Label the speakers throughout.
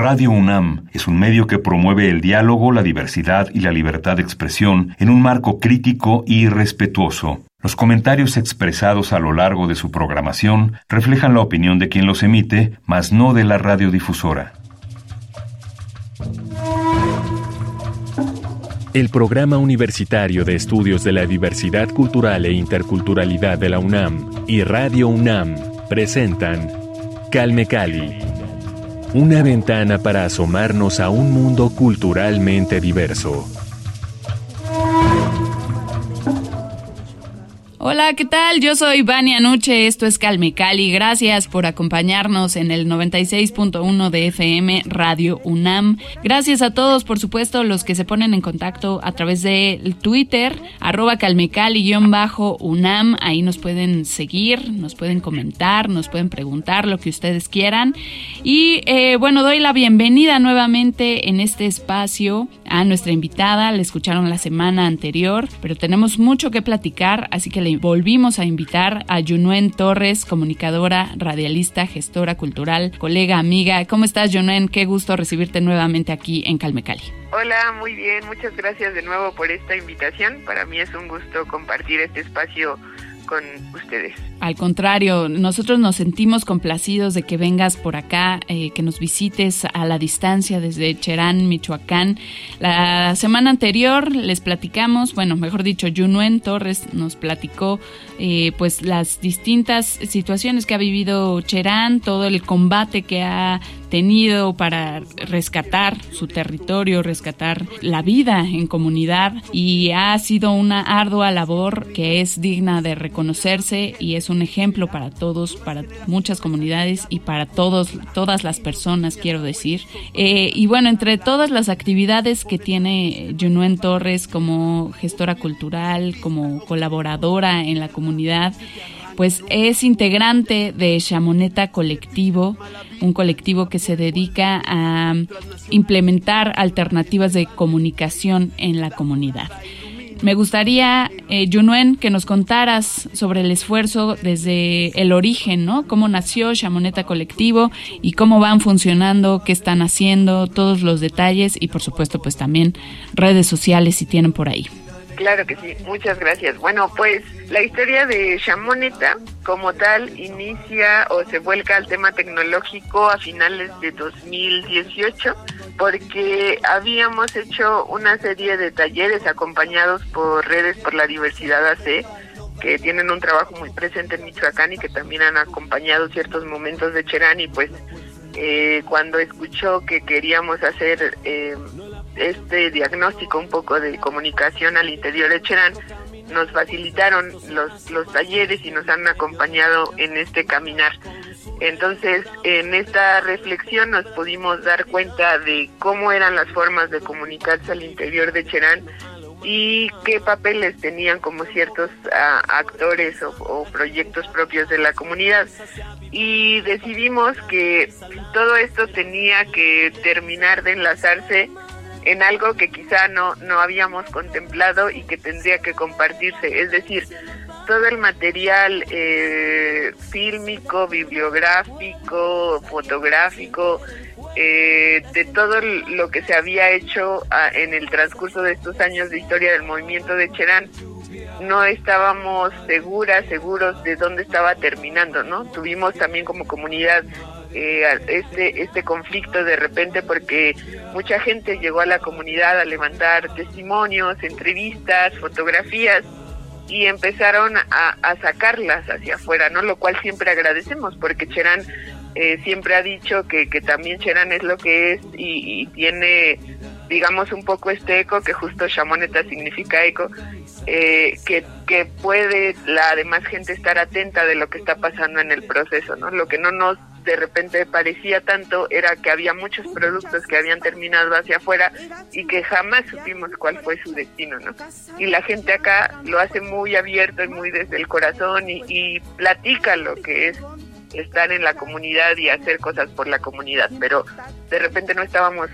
Speaker 1: Radio UNAM es un medio que promueve el diálogo, la diversidad y la libertad de expresión en un marco crítico y respetuoso. Los comentarios expresados a lo largo de su programación reflejan la opinión de quien los emite, mas no de la radiodifusora.
Speaker 2: El Programa Universitario de Estudios de la Diversidad Cultural e Interculturalidad de la UNAM y Radio UNAM presentan Calme Cali, una ventana para asomarnos a un mundo culturalmente diverso.
Speaker 3: Hola, ¿qué tal? Yo soy Vania Anuche, esto es Calme Cali. Gracias por acompañarnos en el 96.1 de FM Radio UNAM. Gracias a todos, por supuesto, los que se ponen en contacto a través de Twitter, arroba calmecali-unam. Ahí nos pueden seguir, nos pueden comentar, nos pueden preguntar lo que ustedes quieran. Y eh, bueno, doy la bienvenida nuevamente en este espacio a nuestra invitada. La escucharon la semana anterior, pero tenemos mucho que platicar, así que le volvimos a invitar a Yunuen Torres, comunicadora, radialista, gestora cultural, colega, amiga. ¿Cómo estás, Yunuen? Qué gusto recibirte nuevamente aquí en Calmecali.
Speaker 4: Hola, muy bien. Muchas gracias de nuevo por esta invitación. Para mí es un gusto compartir este espacio ustedes.
Speaker 3: Al contrario, nosotros nos sentimos complacidos de que vengas por acá, eh, que nos visites a la distancia desde Cherán, Michoacán. La semana anterior les platicamos, bueno, mejor dicho, Junuen Torres nos platicó eh, pues las distintas situaciones que ha vivido Cherán, todo el combate que ha tenido para rescatar su territorio, rescatar la vida en comunidad y ha sido una ardua labor que es digna de reconocerse y es un ejemplo para todos, para muchas comunidades y para todos, todas las personas, quiero decir. Eh, y bueno, entre todas las actividades que tiene Junuen Torres como gestora cultural, como colaboradora en la comunidad, pues es integrante de Chamoneta Colectivo, un colectivo que se dedica a implementar alternativas de comunicación en la comunidad. Me gustaría, eh, Junuen, que nos contaras sobre el esfuerzo desde el origen, ¿no? Cómo nació Chamoneta Colectivo y cómo van funcionando, qué están haciendo, todos los detalles y por supuesto pues también redes sociales si tienen por ahí.
Speaker 4: Claro que sí, muchas gracias. Bueno, pues la historia de Chamoneta como tal inicia o se vuelca al tema tecnológico a finales de 2018 porque habíamos hecho una serie de talleres acompañados por Redes por la Diversidad AC que tienen un trabajo muy presente en Michoacán y que también han acompañado ciertos momentos de Cherán y pues eh, cuando escuchó que queríamos hacer eh, este diagnóstico un poco de comunicación al interior de Cherán, nos facilitaron los, los talleres y nos han acompañado en este caminar. Entonces, en esta reflexión nos pudimos dar cuenta de cómo eran las formas de comunicarse al interior de Cherán y qué papeles tenían como ciertos actores o, o, proyectos propios de la comunidad. Y decidimos que todo esto tenía que terminar de enlazarse en algo que quizá no, no habíamos contemplado y que tendría que compartirse. Es decir, todo el material eh, fílmico, bibliográfico, fotográfico, eh, de todo lo que se había hecho ah, en el transcurso de estos años de historia del movimiento de Cherán, no estábamos seguras, seguros de dónde estaba terminando, ¿no? Tuvimos también como comunidad eh, este, este conflicto de repente porque mucha gente llegó a la comunidad a levantar testimonios, entrevistas, fotografías y empezaron a, sacarlas hacia afuera, ¿no? Lo cual siempre agradecemos porque Cherán eh, siempre ha dicho que, también Cherán es lo que es y, tiene, digamos, un poco este eco, que justo Shamoneta significa eco, eh, que, que puede la demás gente estar atenta de lo que está pasando en el proceso, ¿no? Lo que no nos de repente parecía tanto era que había muchos productos que habían terminado hacia afuera y que jamás supimos cuál fue su destino, ¿no? Y la gente acá lo hace muy abierto y muy desde el corazón y, y platica lo que es estar en la comunidad y hacer cosas por la comunidad, pero de repente no estábamos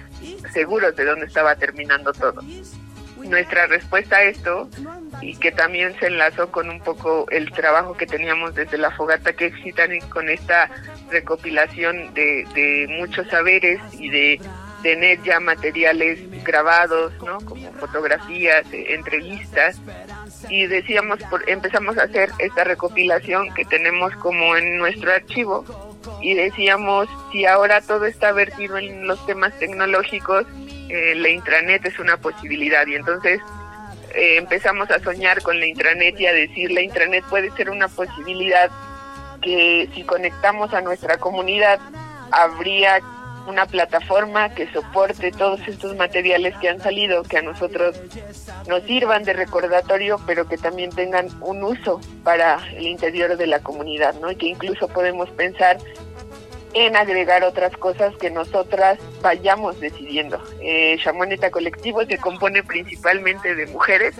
Speaker 4: seguros de dónde estaba terminando todo. Nuestra respuesta a esto y que también se enlazó con un poco el trabajo que teníamos desde la fogata que excitan con esta recopilación de, de muchos saberes y de tener ya materiales grabados, ¿no? Como fotografías, eh, entrevistas y decíamos, por, empezamos a hacer esta recopilación que tenemos como en nuestro archivo y decíamos, si ahora todo está vertido en los temas tecnológicos, eh, la intranet es una posibilidad. Y entonces eh, empezamos a soñar con la intranet y a decir la intranet puede ser una posibilidad que si conectamos a nuestra comunidad habría una plataforma que soporte todos estos materiales que han salido, que a nosotros nos sirvan de recordatorio, pero que también tengan un uso para el interior de la comunidad, ¿no? Y que incluso podemos pensar en agregar otras cosas que nosotras vayamos decidiendo. Eh, Colectivo se compone principalmente de mujeres.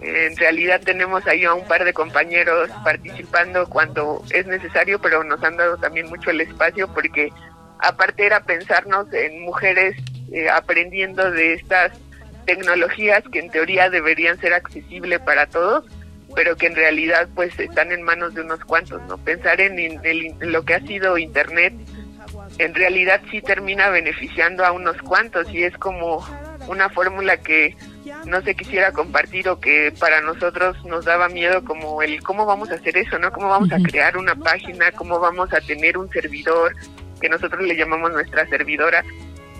Speaker 4: en realidad tenemos ahí a un par de compañeros participando cuando es necesario, pero nos han dado también mucho el espacio porque aparte era pensarnos en mujeres eh, aprendiendo de estas tecnologías que en teoría deberían ser accesibles para todos, pero que en realidad pues están en manos de unos cuantos, ¿no? Pensar en, en lo que ha sido Internet en realidad sí termina beneficiando a unos cuantos y es como una fórmula que no se quisiera compartir o que para nosotros nos daba miedo como el cómo vamos a hacer eso, ¿no? ¿Cómo vamos a crear una página? ¿Cómo vamos a tener un servidor? Que nosotros le llamamos nuestra servidora,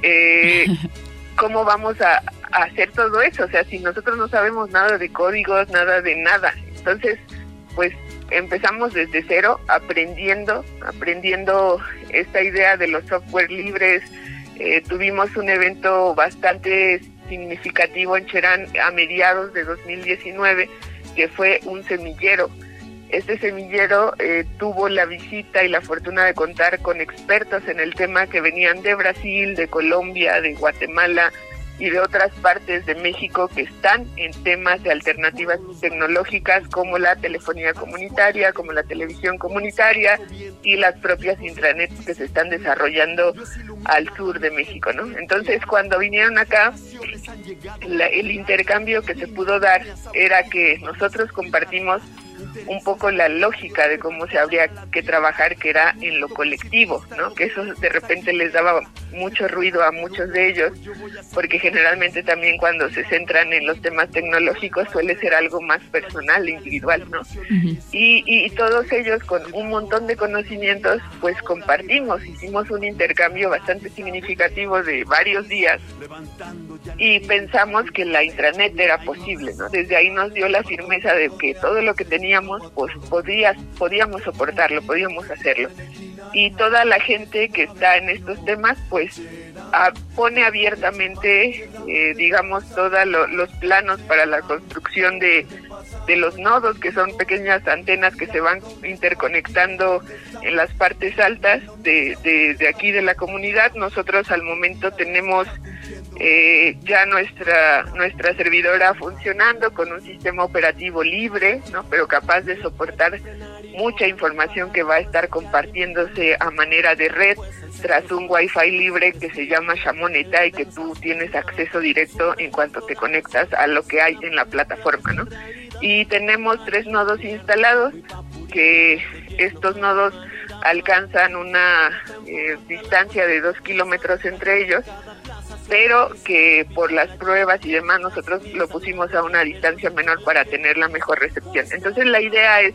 Speaker 4: eh, ¿cómo vamos a, hacer todo eso? O sea, si nosotros no sabemos nada de códigos, nada de nada. Entonces, pues empezamos desde cero, aprendiendo, aprendiendo esta idea de los software libres. Eh, tuvimos un evento bastante significativo en Cherán a mediados de 2019, que fue un semillero este semillero eh, tuvo la visita y la fortuna de contar con expertos en el tema que venían de Brasil, de Colombia, de Guatemala y de otras partes de México que están en temas de alternativas tecnológicas como la telefonía comunitaria, como la televisión comunitaria y las propias intranets que se están desarrollando al sur de México, ¿no? Entonces, cuando vinieron acá, el intercambio que se pudo dar era que nosotros compartimos un poco la lógica de cómo se habría que trabajar, que era en lo colectivo, ¿no? Que eso de repente les daba mucho ruido a muchos de ellos, porque generalmente también cuando se centran en los temas tecnológicos suele ser algo más personal, individual, ¿no? y, y todos ellos con un montón de conocimientos, pues compartimos, hicimos un intercambio bastante significativo de varios días y pensamos que la intranet era posible, ¿no? Desde ahí nos dio la firmeza de que todo lo que teníamos, pues podía, podíamos soportarlo, podíamos hacerlo. Y toda la gente que está en estos temas, pues pone abiertamente, eh, digamos, todos los planos para la construcción de, de los nodos, que son pequeñas antenas que se van interconectando en las partes altas de, de aquí de la comunidad. Nosotros al momento tenemos eh, ya nuestra nuestra servidora funcionando con un sistema operativo libre, ¿no? pero capaz de soportar mucha información que va a estar compartiéndose a manera de red tras un wifi libre que se llama Shamoneta y que tú tienes acceso directo en cuanto te conectas a lo que hay en la plataforma, ¿no? Y tenemos tres nodos instalados que estos nodos alcanzan una eh, distancia de dos kilómetros entre ellos pero que por las pruebas y demás nosotros lo pusimos a una distancia menor para tener la mejor recepción. Entonces la idea es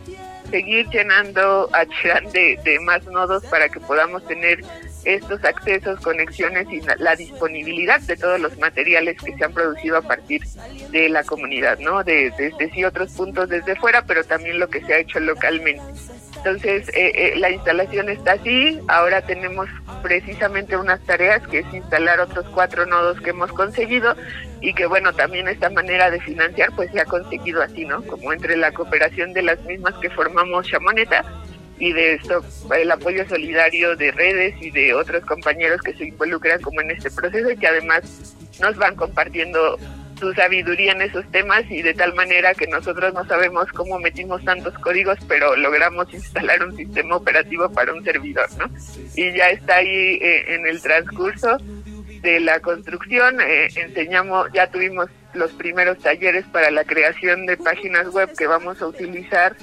Speaker 4: seguir llenando a Cherán de, de más nodos para que podamos tener estos accesos, conexiones y la, disponibilidad de todos los materiales que se han producido a partir de la comunidad, ¿no? De, desde sí otros puntos desde fuera, pero también lo que se ha hecho localmente. Entonces, eh, eh, la instalación está así. Ahora tenemos precisamente unas tareas que es instalar otros cuatro nodos que hemos conseguido y que, bueno, también esta manera de financiar, pues se ha conseguido así, ¿no? Como entre la cooperación de las mismas que formamos Chamoneta y de esto el apoyo solidario de redes y de otros compañeros que se involucran como en este proceso y que además nos van compartiendo su sabiduría en esos temas y de tal manera que nosotros no sabemos cómo metimos tantos códigos, pero logramos instalar un sistema operativo para un servidor, ¿no? Y ya está ahí eh, en el transcurso de la construcción, eh, enseñamos, ya tuvimos los primeros talleres para la creación de páginas web que vamos a utilizar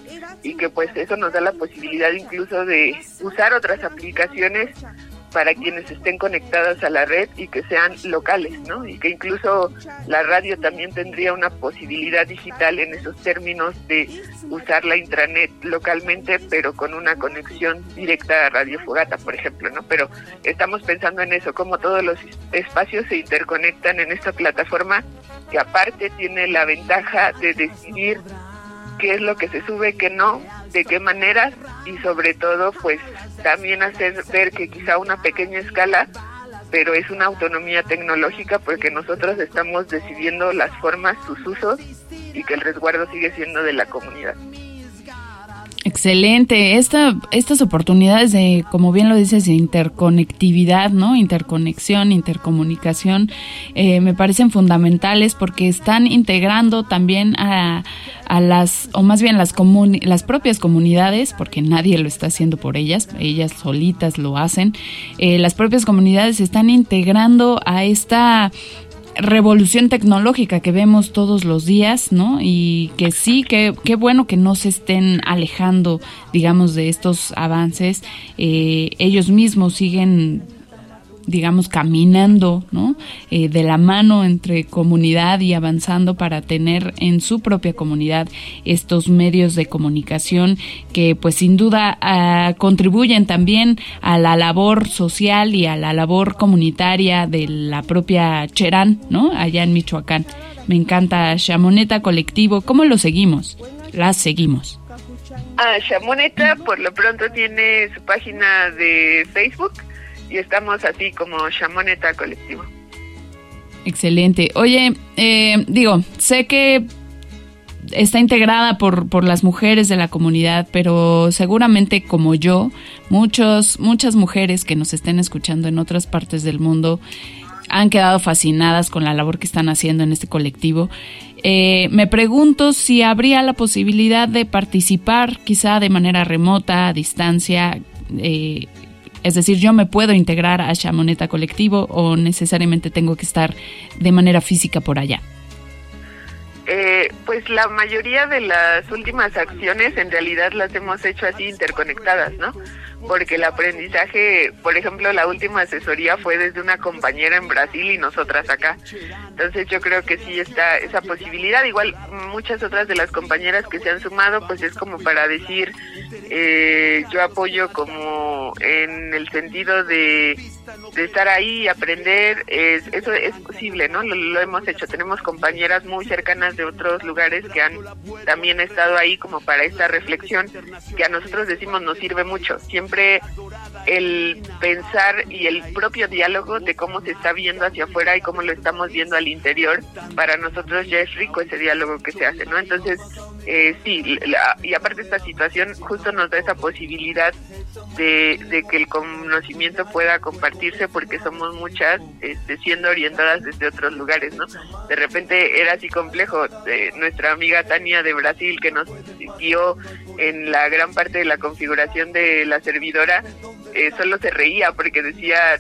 Speaker 4: y que pues eso nos da la posibilidad incluso de usar otras aplicaciones para quienes estén conectadas a la red y que sean locales, ¿no? Y que incluso la radio también tendría una posibilidad digital en esos términos de usar la intranet localmente, pero con una conexión directa a Radio Fogata, por ejemplo, ¿no? Pero estamos pensando en eso, cómo todos los espacios se interconectan en esta plataforma que aparte tiene la ventaja de decidir qué es lo que se sube, qué no, de qué manera y sobre todo pues también hacer ver que quizá una pequeña escala pero es una autonomía tecnológica porque nosotros estamos decidiendo las formas, sus usos y que el resguardo sigue siendo de la comunidad.
Speaker 3: Excelente. Esta, estas oportunidades de, como bien lo dices, de interconectividad, ¿no? Interconexión, intercomunicación, eh, me parecen fundamentales porque están integrando también a, a las, o más bien las, las propias comunidades, porque nadie lo está haciendo por ellas, ellas solitas lo hacen, eh, las propias comunidades están integrando a esta revolución tecnológica que vemos todos los días, ¿no? Y que sí, que qué bueno que no se estén alejando, digamos, de estos avances. Eh, ellos mismos siguen digamos, caminando, ¿no? Eh, de la mano entre comunidad y avanzando para tener en su propia comunidad estos medios de comunicación que, pues, sin duda ah, contribuyen también a la labor social y a la labor comunitaria de la propia Cherán, ¿no? Allá en Michoacán. Me encanta Chamoneta Colectivo. ¿Cómo lo seguimos? Las seguimos.
Speaker 4: Ah, Chamoneta por lo pronto tiene su página de Facebook y estamos así como Chamoneta Colectivo.
Speaker 3: Excelente. Oye, eh, digo, sé que está integrada por, por las mujeres de la comunidad, pero seguramente como yo, muchos, muchas mujeres que nos estén escuchando en otras partes del mundo han quedado fascinadas con la labor que están haciendo en este colectivo. Eh, me pregunto si habría la posibilidad de participar quizá de manera remota, a distancia, eh, es decir, yo me puedo integrar a Chamoneta Colectivo o necesariamente tengo que estar de manera física por allá.
Speaker 4: Eh, pues la mayoría de las últimas acciones en realidad las hemos hecho así interconectadas, ¿no? Porque el aprendizaje, por ejemplo, la última asesoría fue desde una compañera en Brasil y nosotras acá. Entonces yo creo que sí está esa posibilidad. Igual muchas otras de las compañeras que se han sumado, pues es como para decir, eh, yo apoyo como en el sentido de, estar ahí y aprender, es, eso es posible, ¿no? Lo, lo hemos hecho. Tenemos compañeras muy cercanas de otros lugares que han también estado ahí como para esta reflexión que a nosotros decimos nos sirve mucho. Siempre siempre el pensar y el propio diálogo de cómo se está viendo hacia afuera y cómo lo estamos viendo al interior, para nosotros ya es rico ese diálogo que se hace, ¿no? Entonces, eh, sí, y aparte esta situación justo nos da esa posibilidad de, de, que el conocimiento pueda compartirse porque somos muchas este, siendo orientadas desde otros lugares, ¿no? De repente era así complejo. Eh, nuestra amiga Tania de Brasil que nos guió en la gran parte de la configuración de la servidora, eh, solo se reía porque decía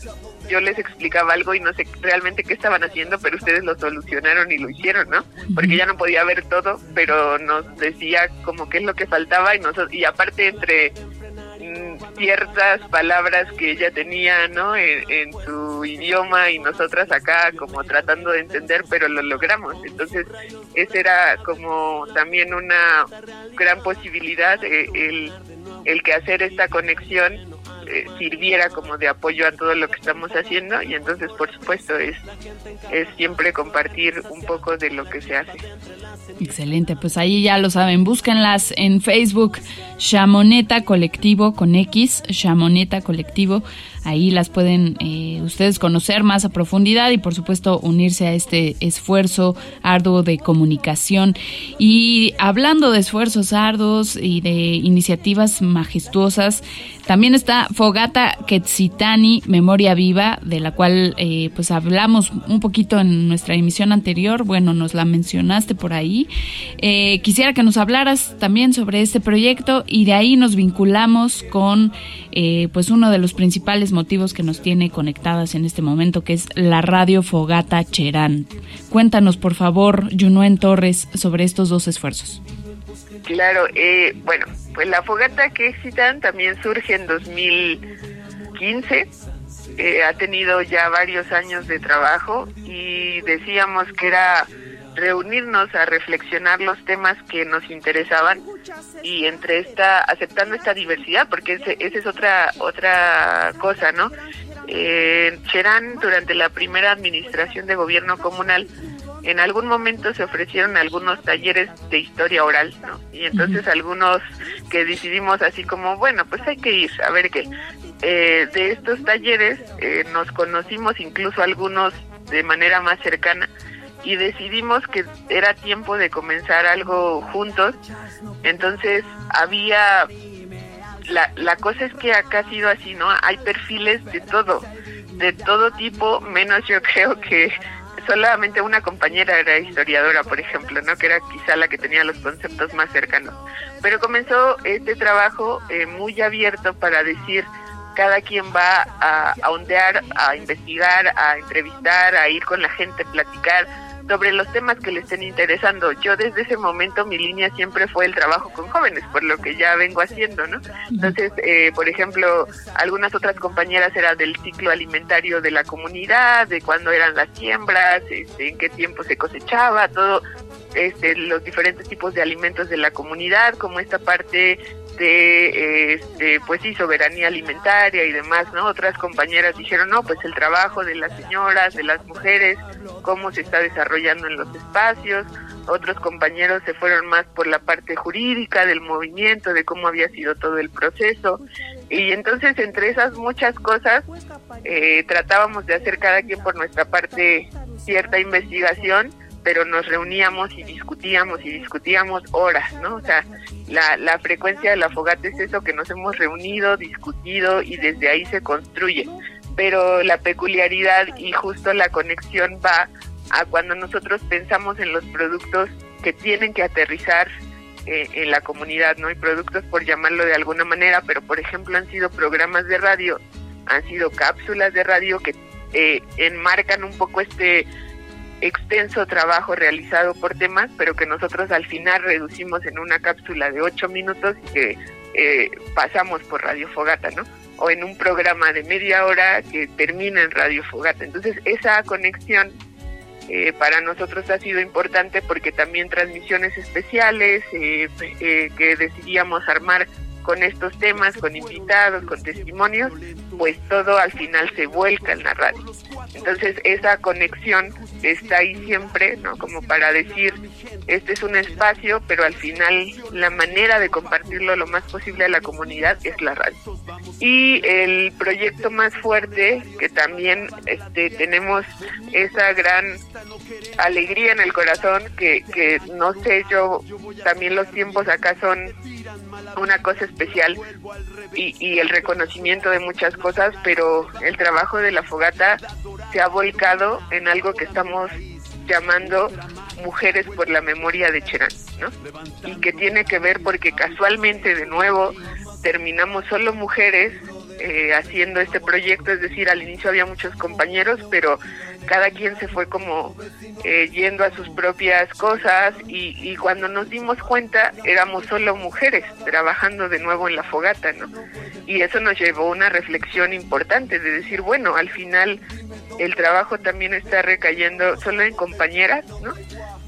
Speaker 4: yo les explicaba algo y no sé realmente qué estaban haciendo, pero ustedes lo solucionaron y lo hicieron, ¿no? Porque ya no podía ver todo, pero nos decía como qué es lo que faltaba y nosotros y aparte entre mm, ciertas palabras que ella tenía, ¿no? En, en, su idioma y nosotras acá como tratando de entender, pero lo logramos. Entonces, esa era como también una gran posibilidad, eh, el, el que hacer esta conexión eh, sirviera como de apoyo a todo lo que estamos haciendo y entonces por supuesto es, siempre compartir un poco de lo que se hace.
Speaker 3: Excelente, pues ahí ya lo saben, búsquenlas en Facebook, Chamoneta Colectivo con X, Chamoneta Colectivo, ahí las pueden eh, ustedes conocer más a profundidad y por supuesto unirse a este esfuerzo arduo de comunicación. Y hablando de esfuerzos arduos y de iniciativas majestuosas, también está Fogata Quetzitani, Memoria Viva, de la cual eh, pues hablamos un poquito en nuestra emisión anterior, bueno, nos la mencionaste por ahí. Eh, quisiera que nos hablaras también sobre este proyecto y de ahí nos vinculamos con eh, pues uno de los principales motivos que nos tiene conectadas en este momento, que es la radio Fogata Cherán. Cuéntanos, por favor, Junuen Torres, sobre estos dos esfuerzos.
Speaker 4: Claro, eh, bueno, pues la fogata que excitan también surge en 2015. Eh, ha tenido ya varios años de trabajo y decíamos que era reunirnos a reflexionar los temas que nos interesaban y entre esta aceptando esta diversidad porque esa es otra otra cosa no eh, durante la primera administración de gobierno comunal en algún momento se ofrecieron algunos talleres de historia oral, ¿no? Y entonces algunos que decidimos así como, bueno, pues hay que ir, a ver qué. Eh, de estos talleres eh, nos conocimos incluso algunos de manera más cercana y decidimos que era tiempo de comenzar algo juntos. Entonces había, la, la cosa es que acá ha sido así, ¿no? Hay perfiles de todo, de todo tipo, menos yo creo que solamente una compañera era historiadora, por ejemplo, ¿no? Que era quizá la que tenía los conceptos más cercanos. Pero comenzó este trabajo eh, muy abierto para decir cada quien va a, a ondear, a investigar, a entrevistar, a ir con la gente, platicar sobre los temas que le estén interesando. Yo desde ese momento mi línea siempre fue el trabajo con jóvenes, por lo que ya vengo haciendo, ¿no? Entonces, eh, por ejemplo, algunas otras compañeras eran del ciclo alimentario de la comunidad, de cuándo eran las siembras, este, en qué tiempo se cosechaba, todo este, los diferentes tipos de alimentos de la comunidad, como esta parte de, este, pues sí, soberanía alimentaria y demás, ¿no? Otras compañeras dijeron, no, pues el trabajo de las señoras, de las mujeres, cómo se está desarrollando en los espacios. Otros compañeros se fueron más por la parte jurídica del movimiento, de cómo había sido todo el proceso. Y entonces, entre esas muchas cosas, eh, tratábamos de hacer cada quien por nuestra parte cierta investigación pero nos reuníamos y discutíamos y discutíamos horas, ¿no? O sea, la, la frecuencia de la fogata es eso, que nos hemos reunido, discutido y desde ahí se construye. Pero la peculiaridad y justo la conexión va a cuando nosotros pensamos en los productos que tienen que aterrizar eh, en la comunidad, ¿no? Y productos por llamarlo de alguna manera, pero por ejemplo han sido programas de radio, han sido cápsulas de radio que eh, enmarcan un poco este extenso trabajo realizado por temas, pero que nosotros al final reducimos en una cápsula de ocho minutos y que eh, pasamos por Radio Fogata, ¿no? O en un programa de media hora que termina en Radio Fogata. Entonces, esa conexión eh, para nosotros ha sido importante porque también transmisiones especiales eh, que decidíamos armar con estos temas, con invitados, con testimonios, pues todo al final se vuelca en la radio. Entonces esa conexión está ahí siempre, ¿no? Como para decir, este es un espacio, pero al final la manera de compartirlo lo más posible a la comunidad es la radio. Y el proyecto más fuerte, que también este, tenemos esa gran alegría en el corazón, que, que no sé, yo también los tiempos acá son una cosa especial y, y el reconocimiento de muchas cosas, pero el trabajo de la fogata se ha volcado en algo que estamos llamando Mujeres por la Memoria de Cherán, ¿no? Y que tiene que ver porque casualmente de nuevo terminamos solo mujeres eh, haciendo este proyecto, es decir, al inicio había muchos compañeros, pero cada quien se fue como eh, yendo a sus propias cosas y, y, cuando nos dimos cuenta éramos solo mujeres trabajando de nuevo en la fogata, ¿no? Y eso nos llevó a una reflexión importante de decir, bueno, al final el trabajo también está recayendo solo en compañeras, ¿no?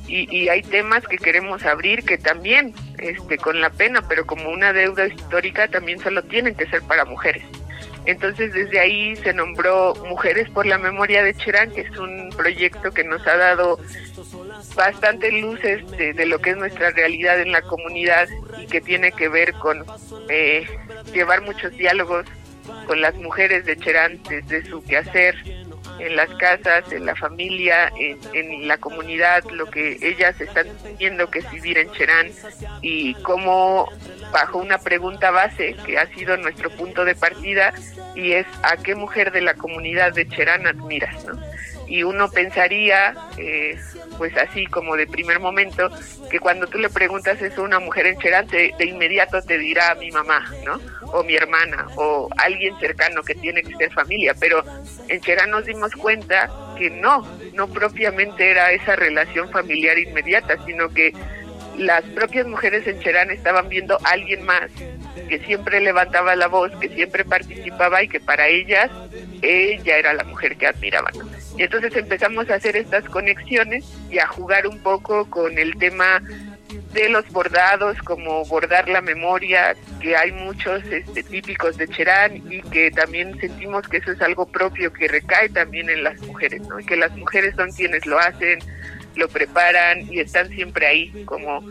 Speaker 4: Y, y, hay temas que queremos abrir que también, este, con la pena, pero como una deuda histórica, también solo tienen que ser para mujeres. Entonces desde ahí se nombró Mujeres por la Memoria de Cherán, que es un proyecto que nos ha dado bastante luces de, de lo que es nuestra realidad en la comunidad y que tiene que ver con eh, llevar muchos diálogos con las mujeres de Cherán desde su quehacer en las casas, en la familia, en, en, la comunidad, lo que ellas están viendo que es vivir en Cherán y cómo bajo una pregunta base que ha sido nuestro punto de partida y es ¿a qué mujer de la comunidad de Cherán admiras? ¿no? Y uno pensaría, eh, pues así como de primer momento, que cuando tú le preguntas eso a una mujer en Cherán, de inmediato te dirá mi mamá, ¿no? O mi hermana, o alguien cercano que tiene que ser familia. Pero en Cherán nos dimos cuenta que no, no propiamente era esa relación familiar inmediata, sino que las propias mujeres en Cherán estaban viendo a alguien más que siempre levantaba la voz, que siempre participaba y que para ellas ella era la mujer que admiraban. Y entonces empezamos a hacer estas conexiones y a jugar un poco con el tema de los bordados, como bordar la memoria, que hay muchos este, típicos de Cherán y que también sentimos que eso es algo propio que recae también en las mujeres, ¿no? Y que las mujeres son quienes lo hacen, lo preparan y están siempre ahí como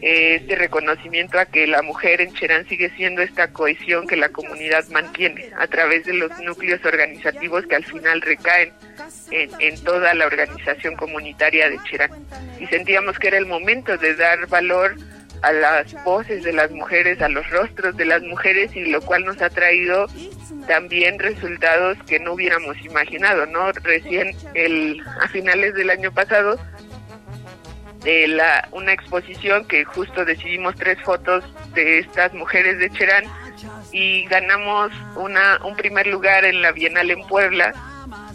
Speaker 4: eh, este reconocimiento a que la mujer en Cherán sigue siendo esta cohesión que la comunidad mantiene a través de los núcleos organizativos que al final recaen en, en toda la organización comunitaria de Cherán. Y sentíamos que era el momento de dar valor a las voces de las mujeres, a los rostros de las mujeres y lo cual nos ha traído también resultados que no hubiéramos imaginado, ¿no? Recién el a finales del año pasado de la una exposición que justo decidimos tres fotos de estas mujeres de Cherán y ganamos una un primer lugar en la Bienal en Puebla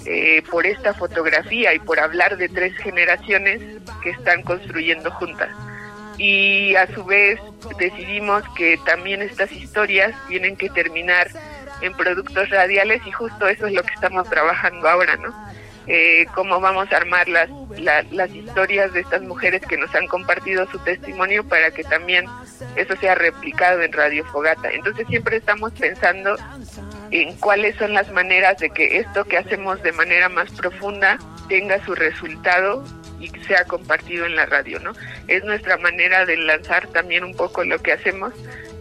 Speaker 4: eh, por esta fotografía y por hablar de tres generaciones que están construyendo juntas y a su vez decidimos que también estas historias tienen que terminar en productos radiales y justo eso es lo que estamos trabajando ahora, ¿no? Eh, cómo vamos a armar las, las historias de estas mujeres que nos han compartido su testimonio para que también eso sea replicado en Radio Fogata. Entonces siempre estamos pensando en cuáles son las maneras de que esto que hacemos de manera más profunda tenga su resultado y sea compartido en la radio, ¿no? Es nuestra manera de lanzar también un poco lo que hacemos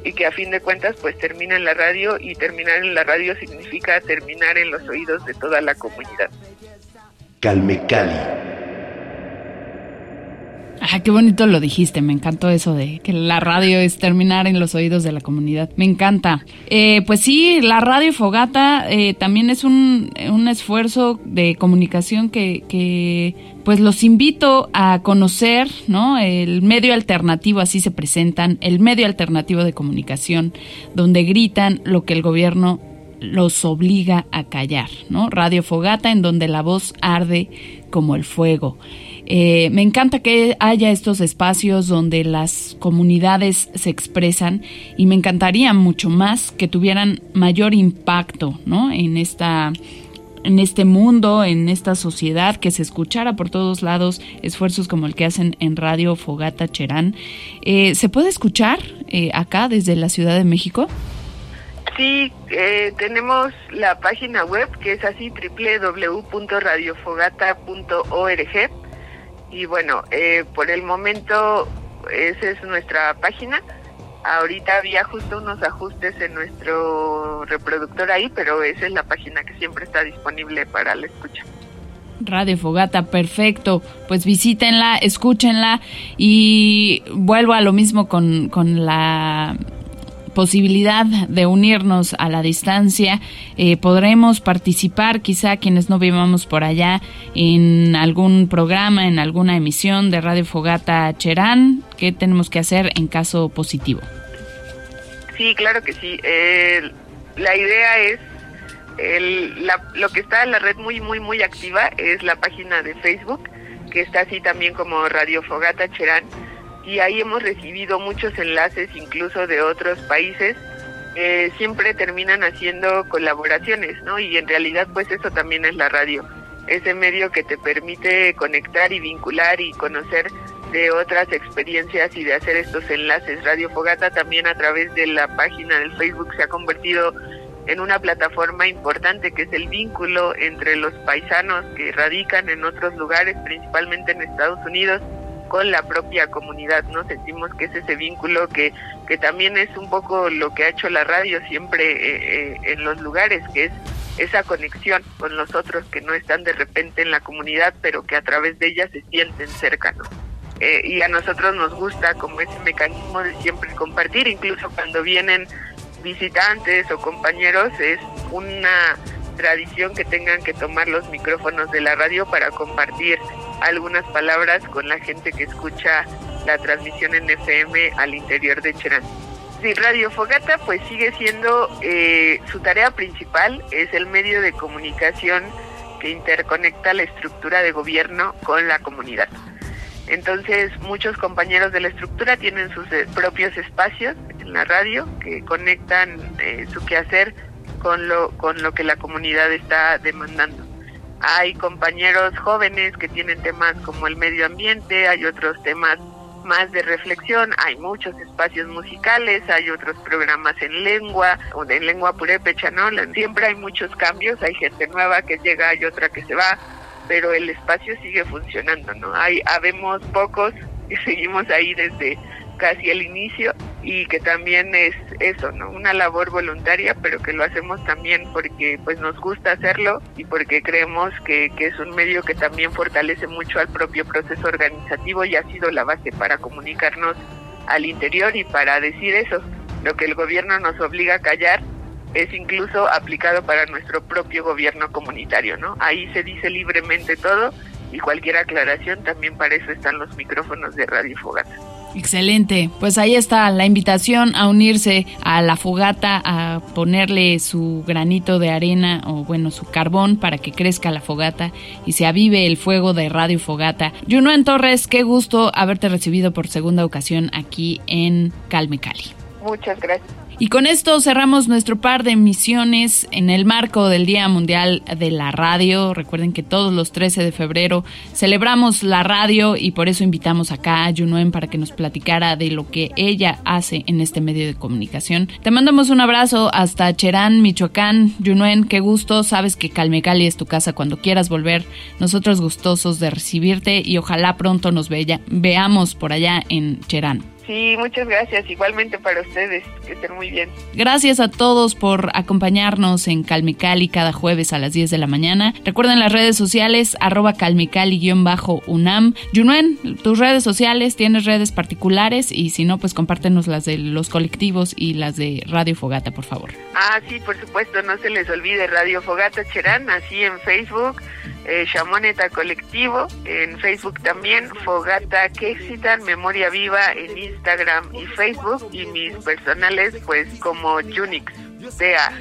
Speaker 4: y que a fin de cuentas pues termina en la radio y terminar en la radio significa terminar en los oídos de toda la comunidad.
Speaker 2: Calme Cali.
Speaker 3: Qué bonito lo dijiste, me encantó eso de que la radio es terminar en los oídos de la comunidad. Me encanta. Eh, pues sí, la radio Fogata eh, también es un, un, esfuerzo de comunicación que, que, pues los invito a conocer, ¿no? El medio alternativo, así se presentan, el medio alternativo de comunicación, donde gritan lo que el gobierno los obliga a callar, ¿no? Radio Fogata, en donde la voz arde como el fuego. Eh, me encanta que haya estos espacios donde las comunidades se expresan y me encantaría mucho más que tuvieran mayor impacto ¿no? en esta en este mundo, en esta sociedad, que se escuchara por todos lados esfuerzos como el que hacen en Radio Fogata Cherán. Eh, ¿Se puede escuchar eh, acá desde la Ciudad de México?
Speaker 4: Sí, eh, tenemos la página web que es así www.radiofogata.org y bueno, eh, por el momento esa es nuestra página. Ahorita había justo unos ajustes en nuestro reproductor ahí, pero esa es la página que siempre está disponible para la escucha.
Speaker 3: Radio Fogata, perfecto. Pues visítenla, escúchenla y vuelvo a lo mismo con, con la posibilidad de unirnos a la distancia. Eh, podremos participar, quizá quienes no vivamos por allá, en algún programa, en alguna emisión de Radio Fogata Cherán. ¿Qué tenemos que hacer en caso positivo?
Speaker 4: Sí, claro que sí. la idea es lo que está en la red muy, muy, muy activa es la página de Facebook, que está así también como Radio Fogata Cherán y ahí hemos recibido muchos enlaces incluso de otros países siempre terminan haciendo colaboraciones, ¿no? Y en realidad pues eso también es la radio, ese medio que te permite conectar y vincular y conocer de otras experiencias y de hacer estos enlaces. Radio Fogata también a través de la página del Facebook se ha convertido en una plataforma importante que es el vínculo entre los paisanos que radican en otros lugares, principalmente en Estados Unidos, con la propia comunidad, ¿no? Sentimos que es ese vínculo que, que también es un poco lo que ha hecho la radio siempre eh, eh, en los lugares, que es esa conexión con los otros que no están de repente en la comunidad, pero que a través de ella se sienten cercanos. eh, y a nosotros nos gusta como ese mecanismo de siempre compartir, incluso cuando vienen visitantes o compañeros, es una tradición que tengan que tomar los micrófonos de la radio para compartir algunas palabras con la gente que escucha la transmisión en FM al interior de Cherán. Sí, Radio Fogata pues sigue siendo eh, su tarea principal, es el medio de comunicación que interconecta la estructura de gobierno con la comunidad. Entonces muchos compañeros de la estructura tienen sus eh, propios espacios en la radio que conectan eh, su quehacer con lo, con lo que la comunidad está demandando. Hay compañeros jóvenes que tienen temas como el medio ambiente, hay otros temas más de reflexión, hay muchos espacios musicales, hay otros programas en lengua, o en lengua purépecha, ¿no? Siempre hay muchos cambios, hay gente nueva que llega, hay otra que se va, pero el espacio sigue funcionando, ¿no? Hay, habemos pocos y seguimos ahí desde casi el inicio y que también es eso, ¿no? Una labor voluntaria, pero que lo hacemos también porque pues nos gusta hacerlo y porque creemos que, que es un medio que también fortalece mucho al propio proceso organizativo y ha sido la base para comunicarnos al interior y para decir eso. Lo que el gobierno nos obliga a callar es incluso aplicado para nuestro propio gobierno comunitario, ¿no? Ahí se dice libremente todo y cualquier aclaración también para eso están los micrófonos de Radio Fogata.
Speaker 3: Excelente, pues ahí está la invitación a unirse a la fogata, a ponerle su granito de arena o bueno, su carbón para que crezca la fogata y se avive el fuego de Radio Fogata. Junuen Torres, qué gusto haberte recibido por segunda ocasión aquí en Calme Cali.
Speaker 4: Muchas gracias.
Speaker 3: Y con esto cerramos nuestro par de emisiones en el marco del Día Mundial de la Radio. Recuerden que todos los 13 de febrero celebramos la radio y por eso invitamos acá a Junuen para que nos platicara de lo que ella hace en este medio de comunicación. Te mandamos un abrazo hasta Cherán, Michoacán. Junuen, qué gusto. Sabes que Calmecali es tu casa cuando quieras volver. Nosotros gustosos de recibirte y ojalá pronto nos veamos por allá en Cherán.
Speaker 4: Sí, muchas gracias. Igualmente para ustedes. Que estén muy bien.
Speaker 3: Gracias a todos por acompañarnos en Calmicali cada jueves a las 10 de la mañana. Recuerden las redes sociales, arroba calmicali-unam. Junuen, tus redes sociales, ¿tienes redes particulares? Y si no, pues compártenos las de los colectivos y las de Radio Fogata, por favor.
Speaker 4: Ah, sí, por supuesto. No se les olvide Radio Fogata Cherán, así en Facebook eh, Colectivo, en Facebook también, Fogata Quexitan, Memoria Viva en Instagram y Facebook, y mis personales pues como Unix. TA,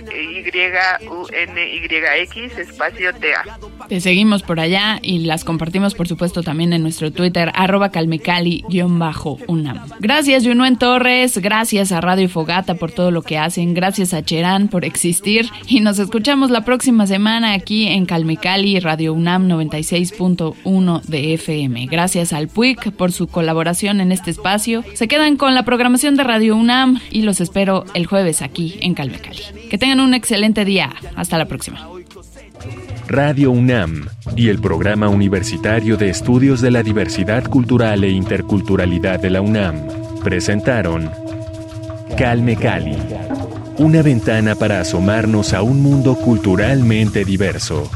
Speaker 4: Y-U-N-Y-X, espacio TA.
Speaker 3: Te seguimos por allá y las compartimos, por supuesto, también en nuestro Twitter, arroba calmecali-unam. Gracias, Junuen Torres, gracias a Radio Fogata por todo lo que hacen, gracias a Cherán por existir y nos escuchamos la próxima semana aquí en Calmecali, Radio UNAM 96.1 de FM. Gracias al PUIC por su colaboración en este espacio. Se quedan con la programación de Radio UNAM y los espero el jueves aquí en Calmecali. Que tengan un excelente día. Hasta la próxima.
Speaker 2: Radio UNAM y el Programa Universitario de Estudios de la Diversidad Cultural e Interculturalidad de la UNAM presentaron Calme Cali, una ventana para asomarnos a un mundo culturalmente diverso.